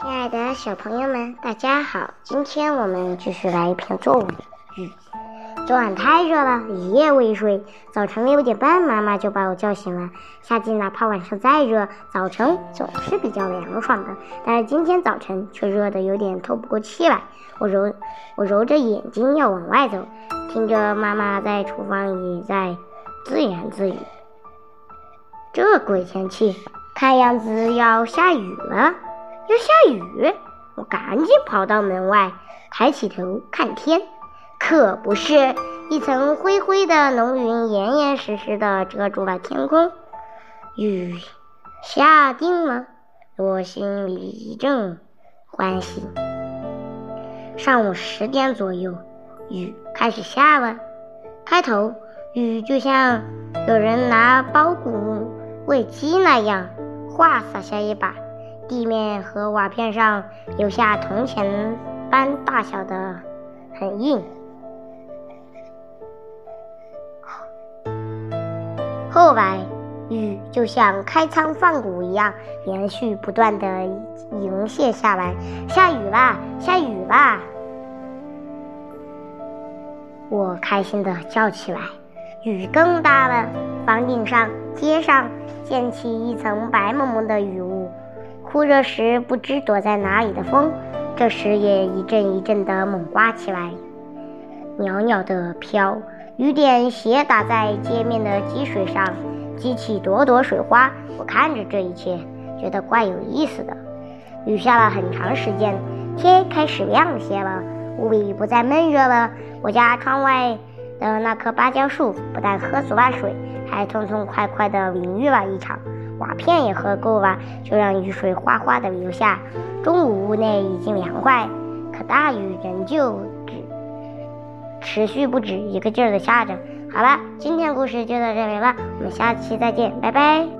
亲爱的小朋友们，大家好！今天我们继续来一篇作文。雨，昨晚太热了，一夜未睡。早晨六点半，妈妈就把我叫醒了。夏季哪怕晚上再热，早晨总是比较凉爽的。但是今天早晨却热得有点透不过气来。我揉我揉着眼睛要往外走，听着妈妈在厨房里在自言自语。这鬼天气，看样子要下雨了。要下雨，我赶紧跑到门外，抬起头看天，可不是，一层灰灰的浓云严严实实的遮住了天空。雨下定了，我心里一阵欢喜。上午十点左右，雨开始下了。开头，雨就像有人拿苞谷喂鸡那样，哗洒下一把。地面和瓦片上留下铜钱般大小的痕印。后来，雨就像开仓放谷一样，连续不断的迎泻下来。下雨啦！下雨啦！我开心的叫起来。雨更大了，房顶上、街上溅起一层白蒙蒙的雨雾。酷热时不知躲在哪里的风，这时也一阵一阵的猛刮起来，袅袅的飘。雨点斜打在街面的积水上，激起朵朵水花。我看着这一切，觉得怪有意思的。雨下了很长时间，天开始亮些了，屋里不再闷热了。我家窗外的那棵芭蕉树不但喝足了水，还痛痛快快地淋浴了一场。瓦片也喝够了，就让雨水哗哗的流下。中午屋内已经凉快，可大雨仍旧止持续不止，一个劲儿的下着。好了，今天故事就到这里了，我们下期再见，拜拜。